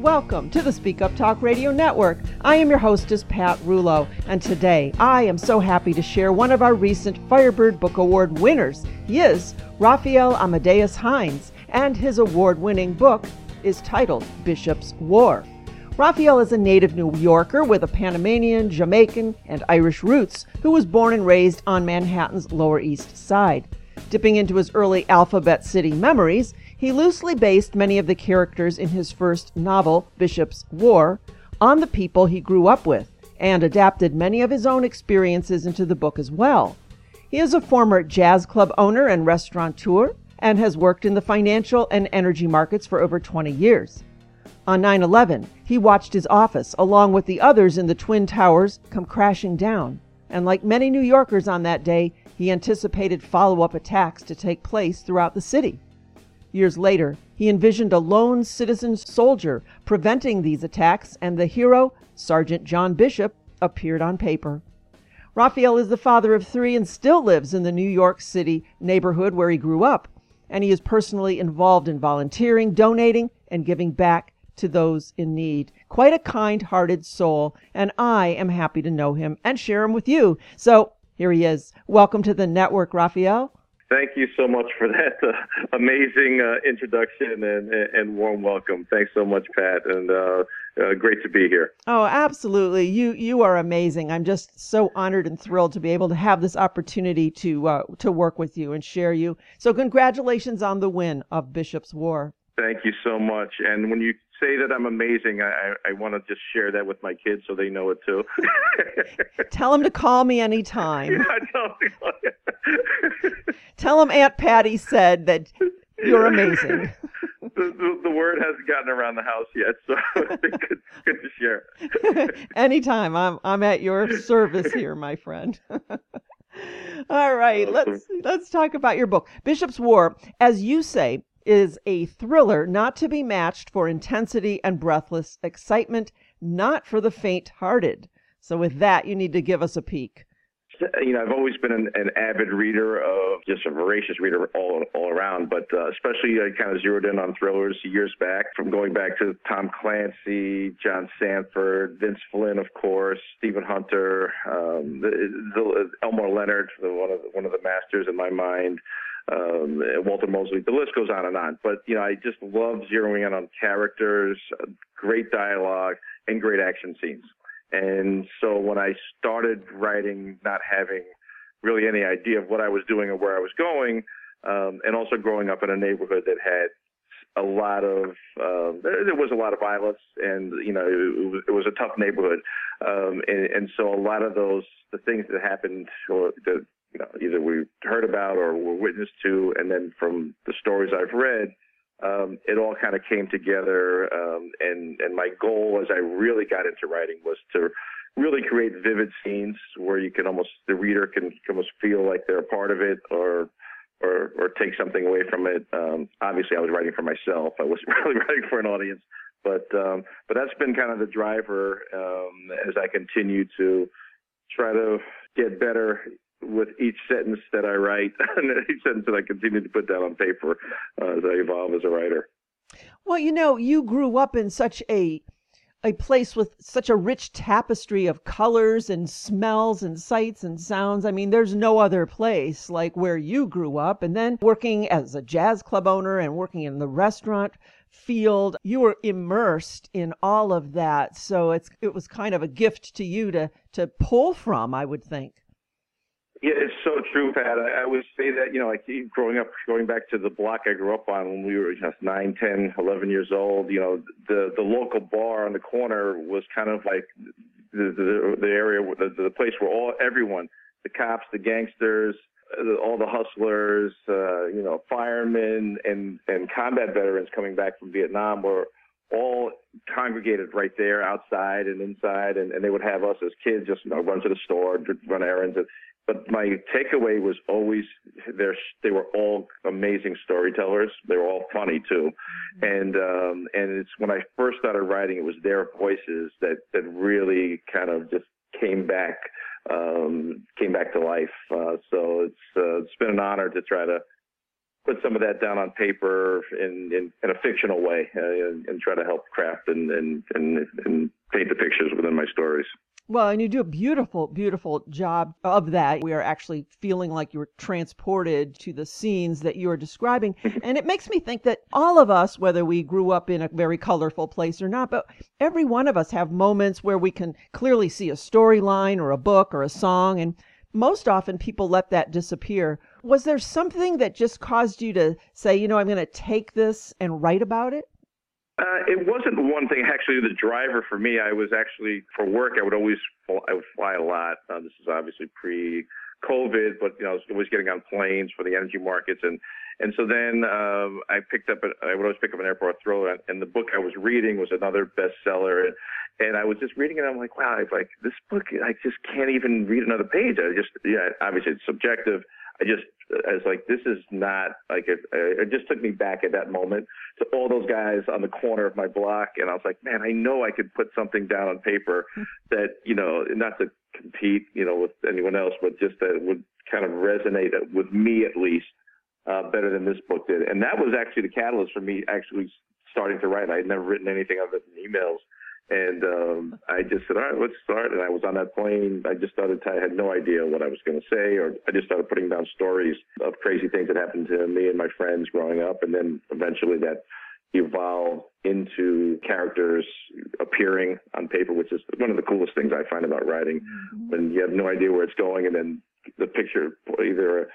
Welcome to the Speak Up Talk Radio Network. I am your hostess, Pat Rullo, and today I am so happy to share one of our recent Firebird Book Award winners. He is Rafael Amadeus Hines, and his award winning book is titled Bishop's War. Rafael is a native New Yorker with a Panamanian, Jamaican, and Irish roots who was born and raised on Manhattan's Lower East Side. Dipping into his early Alphabet City memories, he loosely based many of the characters in his first novel, Bishop's War, on the people he grew up with, and adapted many of his own experiences into the book as well. He is a former jazz club owner and restaurateur and has worked in the financial and energy markets for over 20 years. On 9 11, he watched his office, along with the others in the Twin Towers, come crashing down. And like many New Yorkers on that day, he anticipated follow up attacks to take place throughout the city. Years later, he envisioned a lone citizen soldier preventing these attacks, and the hero, Sergeant John Bishop, appeared on paper. Rafael is the father of three and still lives in the New York City neighborhood where he grew up, and he is personally involved in volunteering, donating, and giving back to those in need. Quite a kind hearted soul, and I am happy to know him and share him with you. So here he is. Welcome to the network, Rafael. Thank you so much for that uh, amazing uh, introduction and, and warm welcome. Thanks so much, Pat, and uh, uh, great to be here. Oh, absolutely. You you are amazing. I'm just so honored and thrilled to be able to have this opportunity to uh, to work with you and share you. So, congratulations on the win of Bishop's War. Thank you so much. And when you say that I'm amazing, I, I want to just share that with my kids so they know it too. tell them to call me anytime. Yeah, tell, them. tell them Aunt Patty said that you're amazing. The, the, the, word hasn't gotten around the house yet, so good, good to share. Anytime, I'm I'm at your service here, my friend. All right, awesome. let's let's talk about your book, Bishop's War. As you say, is a thriller not to be matched for intensity and breathless excitement, not for the faint hearted. So, with that, you need to give us a peek. You know, I've always been an, an avid reader of just a voracious reader all all around, but uh, especially I kind of zeroed in on thrillers years back, from going back to Tom Clancy, John Sandford, Vince Flynn, of course, Stephen Hunter, um, the, the, Elmore Leonard, the, one of the, one of the masters in my mind um, Walter Mosley. The list goes on and on. But you know, I just love zeroing in on characters, great dialogue, and great action scenes. And so when I started writing, not having really any idea of what I was doing or where I was going, um, and also growing up in a neighborhood that had a lot of um, there was a lot of violence and you know it, was, it was a tough neighborhood um, and, and so a lot of those the things that happened or that you know, either we've heard about or were witness to, and then from the stories I've read, um, it all kind of came together. Um, and and my goal as I really got into writing was to really create vivid scenes where you can almost the reader can almost feel like they're a part of it, or or or take something away from it. Um, obviously, I was writing for myself. I wasn't really writing for an audience, but um, but that's been kind of the driver um, as I continue to try to get better with each sentence that I write and each sentence that I continue to put down on paper uh, as I evolve as a writer. Well, you know, you grew up in such a a place with such a rich tapestry of colors and smells and sights and sounds. I mean, there's no other place like where you grew up. And then working as a jazz club owner and working in the restaurant field, you were immersed in all of that. So it's it was kind of a gift to you to to pull from, I would think. Yeah, it's so true, Pat. I, I would say that, you know, like growing up, going back to the block I grew up on when we were just 9, 10, 11 years old, you know, the, the local bar on the corner was kind of like the, the, the area, the, the place where all, everyone, the cops, the gangsters, uh, all the hustlers, uh, you know, firemen and, and combat veterans coming back from Vietnam were all congregated right there outside and inside. And, and they would have us as kids just, you know, run to the store, run errands. And, but my takeaway was always they they were all amazing storytellers. They were all funny too, mm-hmm. and um, and it's when I first started writing, it was their voices that that really kind of just came back um, came back to life. Uh, so it's uh, it's been an honor to try to put some of that down on paper in in, in a fictional way uh, and, and, try to help craft and, and and and paint the pictures within my stories. Well, and you do a beautiful, beautiful job of that. We are actually feeling like you're transported to the scenes that you're describing. and it makes me think that all of us, whether we grew up in a very colorful place or not, but every one of us have moments where we can clearly see a storyline or a book or a song. And most often people let that disappear. Was there something that just caused you to say, you know, I'm going to take this and write about it? Uh, it wasn't one thing. Actually, the driver for me, I was actually for work. I would always fly, I would fly a lot. Uh, this is obviously pre COVID, but you know, I was always getting on planes for the energy markets, and and so then um, I picked up. A, I would always pick up an airport thriller, and, and the book I was reading was another bestseller, and, and I was just reading it. I'm like, wow, I like this book. I just can't even read another page. I just, yeah, obviously it's subjective. I just, I was like, this is not like it. It just took me back at that moment to all those guys on the corner of my block, and I was like, man, I know I could put something down on paper that you know, not to compete, you know, with anyone else, but just that would kind of resonate with me at least uh, better than this book did. And that was actually the catalyst for me actually starting to write. I had never written anything other than emails. And um, I just said, all right, let's start. And I was on that plane. I just started, I had no idea what I was going to say, or I just started putting down stories of crazy things that happened to me and my friends growing up. And then eventually that evolved into characters appearing on paper, which is one of the coolest things I find about writing mm-hmm. when you have no idea where it's going. And then the picture either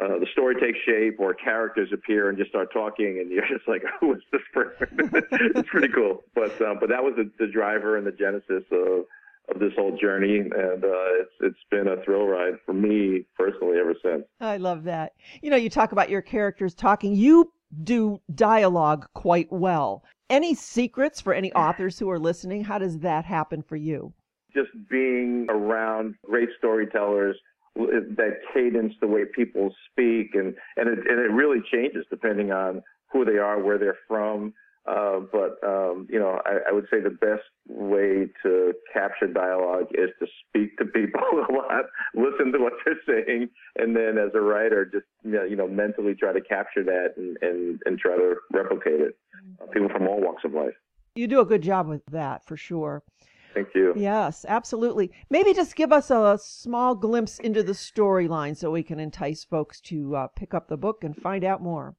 uh, the story takes shape or characters appear and just start talking and you're just like who is this person? It's pretty cool. But um, but that was the, the driver and the genesis of of this whole journey. And uh, it's it's been a thrill ride for me personally ever since. I love that. You know you talk about your characters talking. You do dialogue quite well. Any secrets for any authors who are listening? How does that happen for you? Just being around great storytellers that cadence, the way people speak, and and it, and it really changes depending on who they are, where they're from. Uh, but um, you know, I, I, would say the best way to capture dialogue is to speak to people a lot, listen to what they're saying, and then as a writer, just you know, mentally try to capture that and and, and try to replicate it. Uh, people from all walks of life. You do a good job with that for sure. Thank you. Yes, absolutely. Maybe just give us a small glimpse into the storyline so we can entice folks to uh, pick up the book and find out more.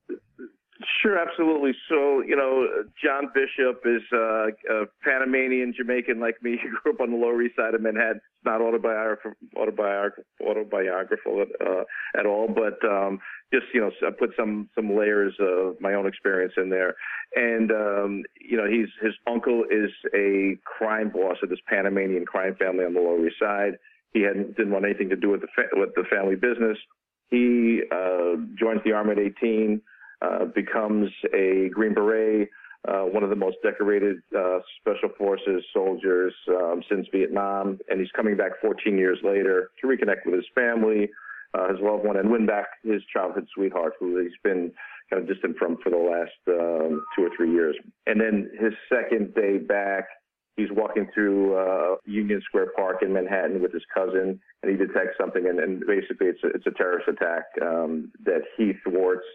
Sure, absolutely. So, you know, John Bishop is uh, a Panamanian Jamaican like me. He grew up on the Lower East Side of Manhattan. It's not autobiographical, autobiographical, autobiographical uh, at all, but um, just you know, I put some some layers of my own experience in there. And um, you know, he's his uncle is a crime boss of this Panamanian crime family on the Lower East Side. He hadn't didn't want anything to do with the fa- with the family business. He uh, joins the army at 18 uh, becomes a Green Beret, uh, one of the most decorated uh, Special Forces soldiers um, since Vietnam, and he's coming back 14 years later to reconnect with his family, uh, his loved one, and win back his childhood sweetheart, who he's been kind of distant from for the last um, two or three years. And then his second day back, he's walking through uh, Union Square Park in Manhattan with his cousin, and he detects something, and, and basically it's a, it's a terrorist attack um, that he thwarts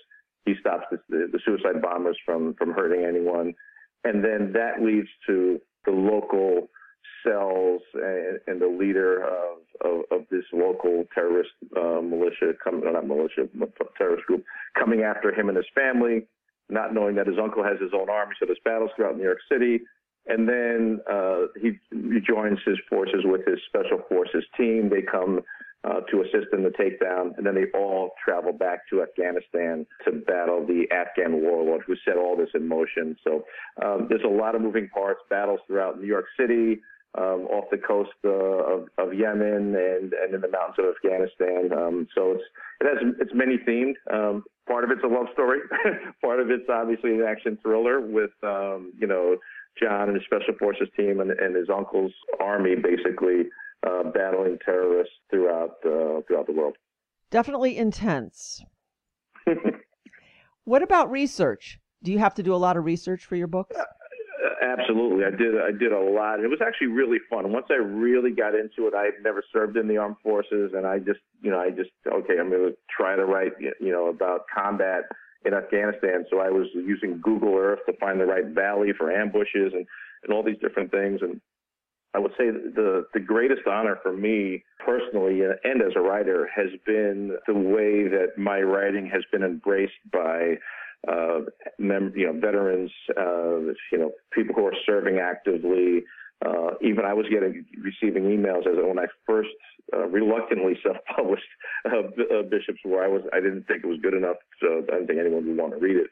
he stops the, the, suicide bombers from from hurting anyone, and then that leads to the local cells and, and the leader of, of, of, this local terrorist uh, militia, coming not militia, terrorist group, coming after him and his family, not knowing that his uncle has his own army, so there's battles throughout New York City. And then uh, he joins his forces with his special forces team. They come uh, to assist in the takedown, and then they all travel back to Afghanistan to battle the Afghan warlord who set all this in motion. So um, there's a lot of moving parts, battles throughout New York City, um, off the coast uh, of, of Yemen, and, and in the mountains of Afghanistan. Um, so it's it has it's many themed. Um, part of it's a love story, part of it's obviously an action thriller with um, you know John and his special forces team and, and his uncle's army basically uh, battling terrorists throughout uh, throughout the world. Definitely intense. what about research? Do you have to do a lot of research for your books? Uh, Uh, absolutely, I did. I did a lot. It was actually really fun. Once I really got into it, I had never served in the armed forces, and I just, you know, I just okay, I'm going to try to write, you know, about combat in Afghanistan. So I was using Google Earth to find the right valley for ambushes and and all these different things. And I would say the the greatest honor for me personally uh, and as a writer has been the way that my writing has been embraced by uh, mem- you know veterans, uh, you know people who are serving actively. Uh, even I was getting receiving emails as when I first uh, reluctantly self-published uh, uh, Bishop's War. I was I didn't think it was good enough, so I didn't think anyone would want to read it.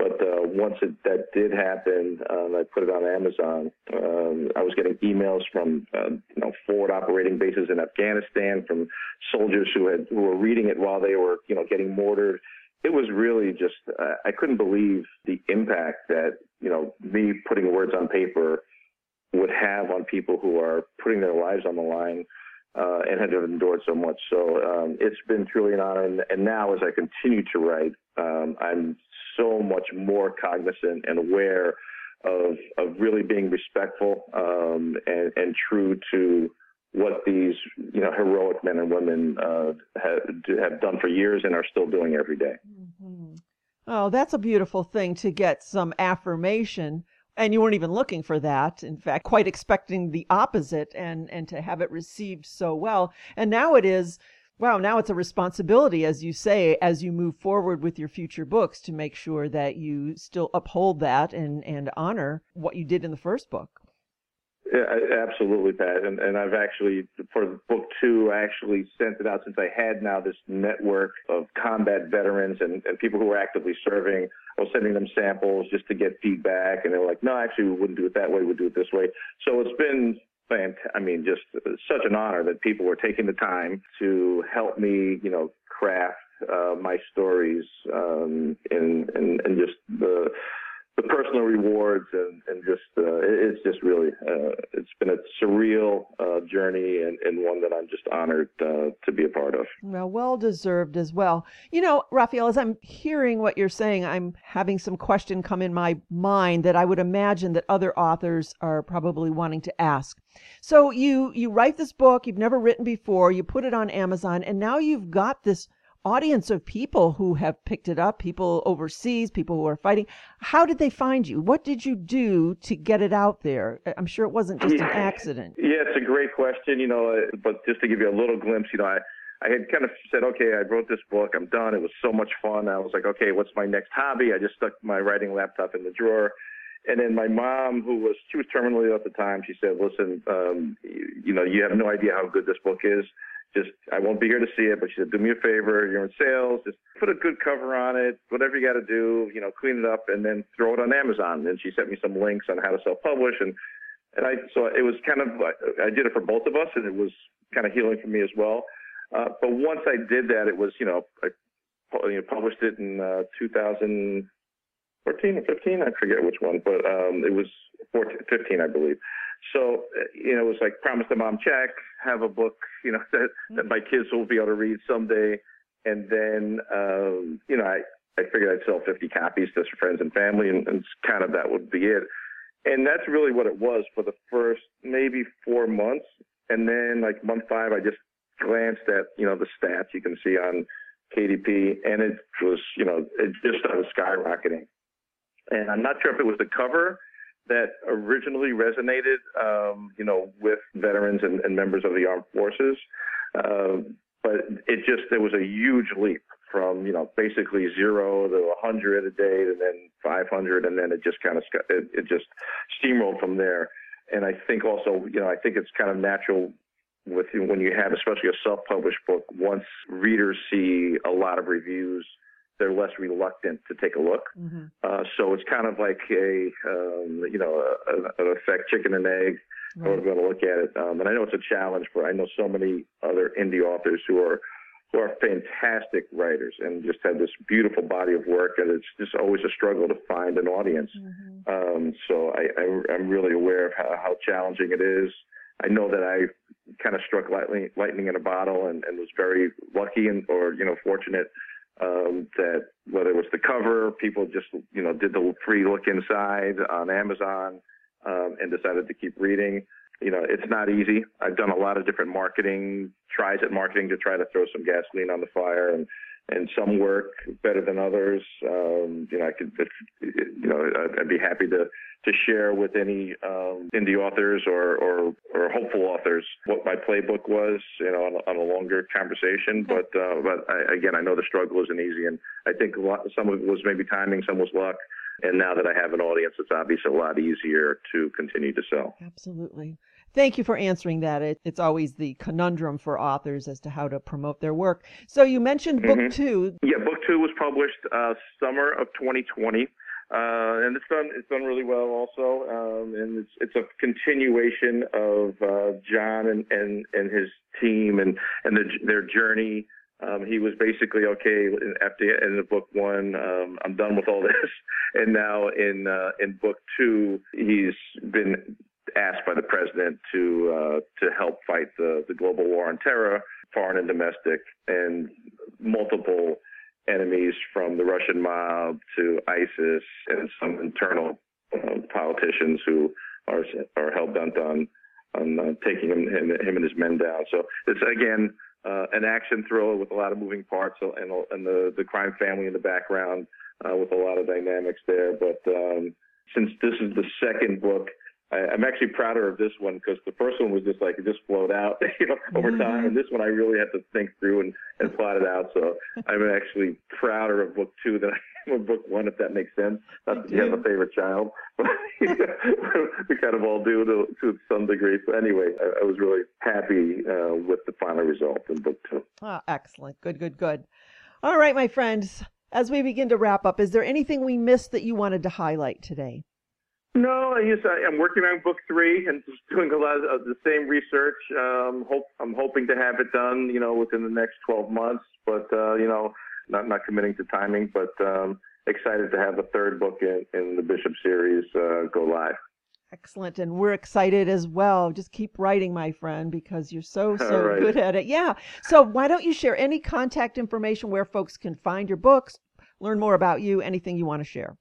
But uh, once it, that did happen, um, I put it on Amazon. Um, I was getting emails from you know forward operating bases in Afghanistan from soldiers who had who were reading it while they were you know getting mortared. It was really just uh, I couldn't believe the impact that you know me putting words on paper would have on people who are putting their lives on the line uh, and have endured so much. So um, it's been truly an honor. And, and, now, as I continue to write, um, I'm so much more cognizant and aware of of really being respectful um, and, and true to what these you know heroic men and women uh, have, have done for years and are still doing every day. Mm-hmm. Oh, that's a beautiful thing to get some affirmation and you weren't even looking for that in fact quite expecting the opposite and and to have it received so well and now it is wow now it's a responsibility as you say as you move forward with your future books to make sure that you still uphold that and and honor what you did in the first book yeah, absolutely, Pat. And, and I've actually, for book two, I actually sent it out since I had now this network of combat veterans and, and people who were actively serving. I was sending them samples just to get feedback, and they were like, no, actually, we wouldn't do it that way. We'd do it this way. So it's been. I mean, just such an honor that people were taking the time to help me, you know, craft uh, my stories um, and, and, and just the the personal rewards and, and just uh, it's just really uh, it's been a surreal uh, journey and, and one that I'm just honored uh, to be a part of. Well, well deserved as well. You know, Rafael, as I'm hearing what you're saying, I'm having some question come in my mind that I would imagine that other authors are probably wanting to ask. So you you write this book you've never written before, you put it on Amazon, and now you've got this audience of people who have picked it up, people overseas, people who are fighting. How did they find you? What did you do to get it out there? I'm sure it wasn't just an accident. Yeah, it's a great question, you know, uh, but just to give you a little glimpse, you know, I, I had kind of said, okay, I wrote this book, I'm done. It was so much fun. I was like, okay, what's my next hobby? I just stuck my writing laptop in the drawer. And then my mom, who was she was terminally ill at the time, she said, "Listen, um, you, you know, you have no idea how good this book is just I won't be here to see it, but she said, do me a favor, you're in sales, just put a good cover on it, whatever you got to do, you know, clean it up, and then throw it on Amazon. And she sent me some links on how to self-publish, and and I so it was kind of I did it for both of us, and it was kind of healing for me as well. Uh, but once I did that, it was you know I you know, published it in uh, 2014 or 15, I forget which one, but um, it was 14, 15, I believe. So, uh, you know, it was like promise the mom check, have a book, you know, that, that my kids will be able to read someday. And then, um, you know, I, I figured I'd sell 50 copies to friends and family, and, and kind of that would be it. And that's really what it was for the first maybe four months. And then, like month five, I just glanced at, you know, the stats you can see on KDP, and it was, you know, it just started skyrocketing. And I'm not sure if it was the cover that originally resonated, um, you know, with veterans and, and, members of the armed forces. Uh, but it just there was a huge leap from you know basically zero to 100 a day, and then 500, and then it just kind of it, it just steamrolled from there. And I think also, you know, I think it's kind of natural with when you have, especially a self-published book, once readers see a lot of reviews they're less reluctant to take a look. Mm-hmm. Uh, so it's kind of like a, um, you know, a, a, an effect chicken and egg. Right. We're going to look at it. Um, and I know it's a challenge for, I know so many other indie authors who are, who are fantastic writers and just have this beautiful body of work. And it's just always a struggle to find an audience. Mm-hmm. Um, so I, I, am really aware of how, how challenging it is. I know that I kind of struck lightning, lightning in a bottle and, and was very lucky and, or, you know, fortunate um, that whether it was the cover, people just you know did the free look inside on Amazon. um, and decided to keep reading. You know, it's not easy. I've done a lot of different marketing tries at marketing to try to throw some gasoline on the fire, and and some work better than others. Um, you know, I could, you know, I'd be happy to to share with any um, indie authors or, or, or hopeful authors what my playbook was, you know, on a, on a longer conversation. But uh, but I, again, I know the struggle isn't easy, and I think a lot, some of it was maybe timing, some was luck. And now that I have an audience, it's obviously a lot easier to continue to sell. Absolutely. Thank you for answering that. It, it's always the conundrum for authors as to how to promote their work. So you mentioned book mm-hmm. two. Yeah, book two was published uh, summer of 2020. Uh, and it's done it's done really well also, um, and it's it's a continuation of uh, John and, and and his team and and the, their journey. Um, he was basically okay after the end of book one. Um, I'm done with all this, and now in uh, in book two, he's been asked by the president to uh, to help fight the the global war on terror, foreign and domestic, and multiple enemies from the Russian mob to ISIS and some internal uh, politicians who are are hell bent on on uh, taking him, him, him and his men down. So it's again uh, an action thriller with a lot of moving parts and, and the the crime family in the background uh, with a lot of dynamics there. But um, since this is the second book I, am actually prouder of this one because the first one was just like it just flowed out, you know, over mm-hmm. time, and this one I really had to think through and, and plot it out. So I'm actually prouder of book two than I am of book one, if that makes sense. Not that you have a favorite child, but we kind of all do to, to some degree. So anyway, I, I was really happy uh, with the final result in book two. Oh, excellent. Good, good, good. All right, my friends. As we begin to wrap up, is there anything we missed that you wanted to highlight today? No, I just I, am working on book three and just doing a lot of the same research. Um, hope I'm hoping to have it done, you know, within the next 12 months. But uh, you know, not not committing to timing, but um, excited to have the third book in, in the Bishop series uh, go live. Excellent, and we're excited as well. Just keep writing, my friend, because you're so so right. good at it. Yeah. So why don't you share any contact information where folks can find your books, learn more about you, anything you want to share?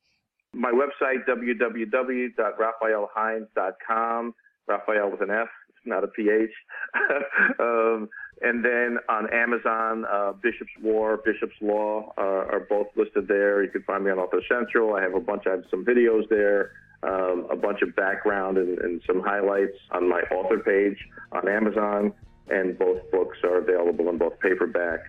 My website, www.rafaelhines.com. Rafael with an F, not a PH. um, and then on Amazon, uh, Bishop's War, Bishop's Law uh, are both listed there. You can find me on Author Central. I have a bunch, I have some videos there, um, a bunch of background and, and some highlights on my author page on Amazon. And both books are available in both paperback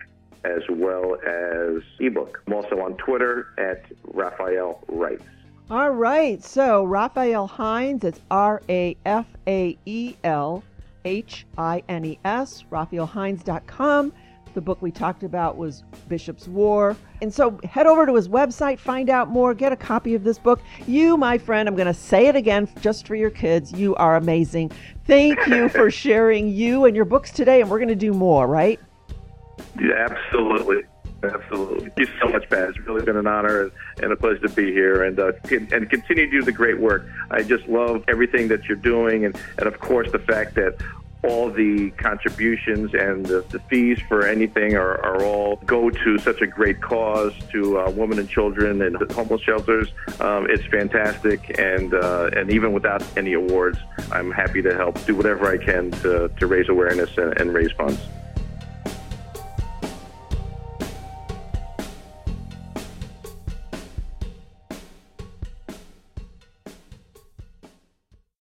as well as ebook. I'm also on Twitter at Rafael Writes. All right, so Rafael Hines, it's R A F A E L H I N E S, rafaelhines.com. The book we talked about was Bishop's War. And so head over to his website, find out more, get a copy of this book. You, my friend, I'm going to say it again just for your kids. You are amazing. Thank you for sharing you and your books today, and we're going to do more, right? Yeah, absolutely. Absolutely. Thank you so much, Pat. It's really been an honor and, a pleasure to be here and uh, and continue to do the great work. I just love everything that you're doing and, and of course, the fact that all the contributions and the, the fees for anything are, are, all go to such a great cause to uh, women and children and homeless shelters. Um, it's fantastic, and uh, and even without any awards, I'm happy to help do whatever I can to, to raise awareness and, and raise funds.